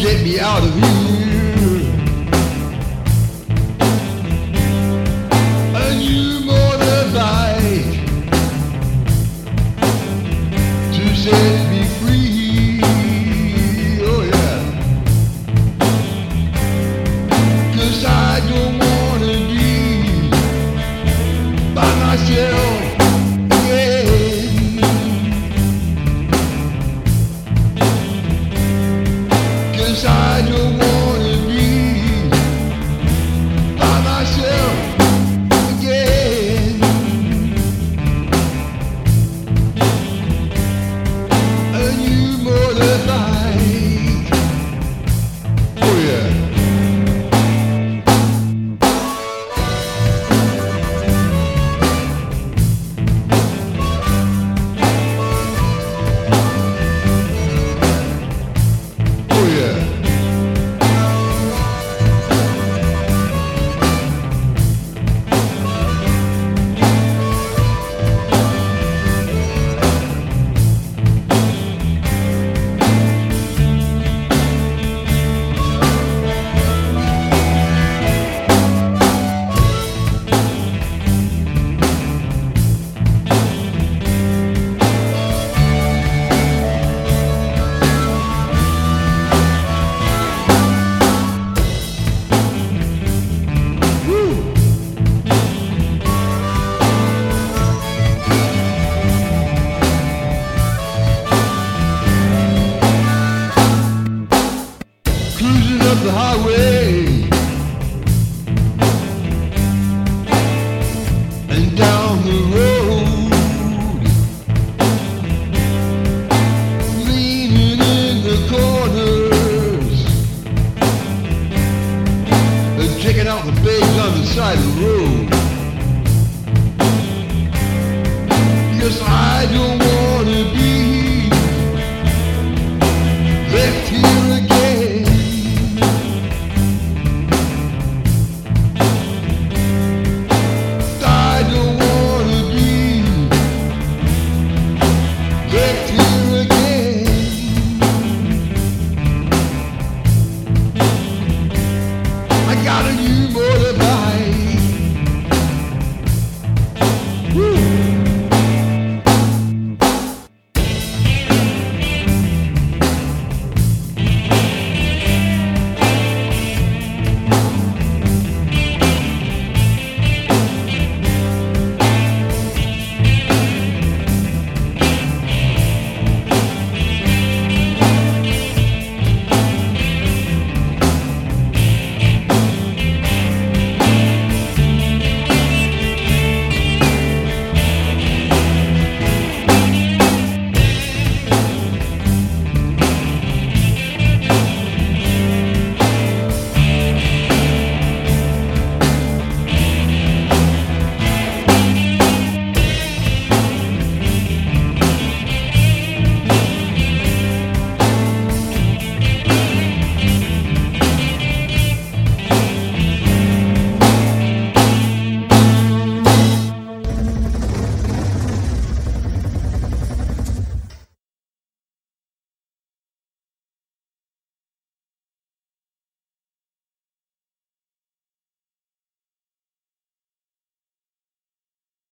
get me out of here. I don't the highway and down the road, leaning in the corners and checking out the babes on the side of the road. Yes, I don't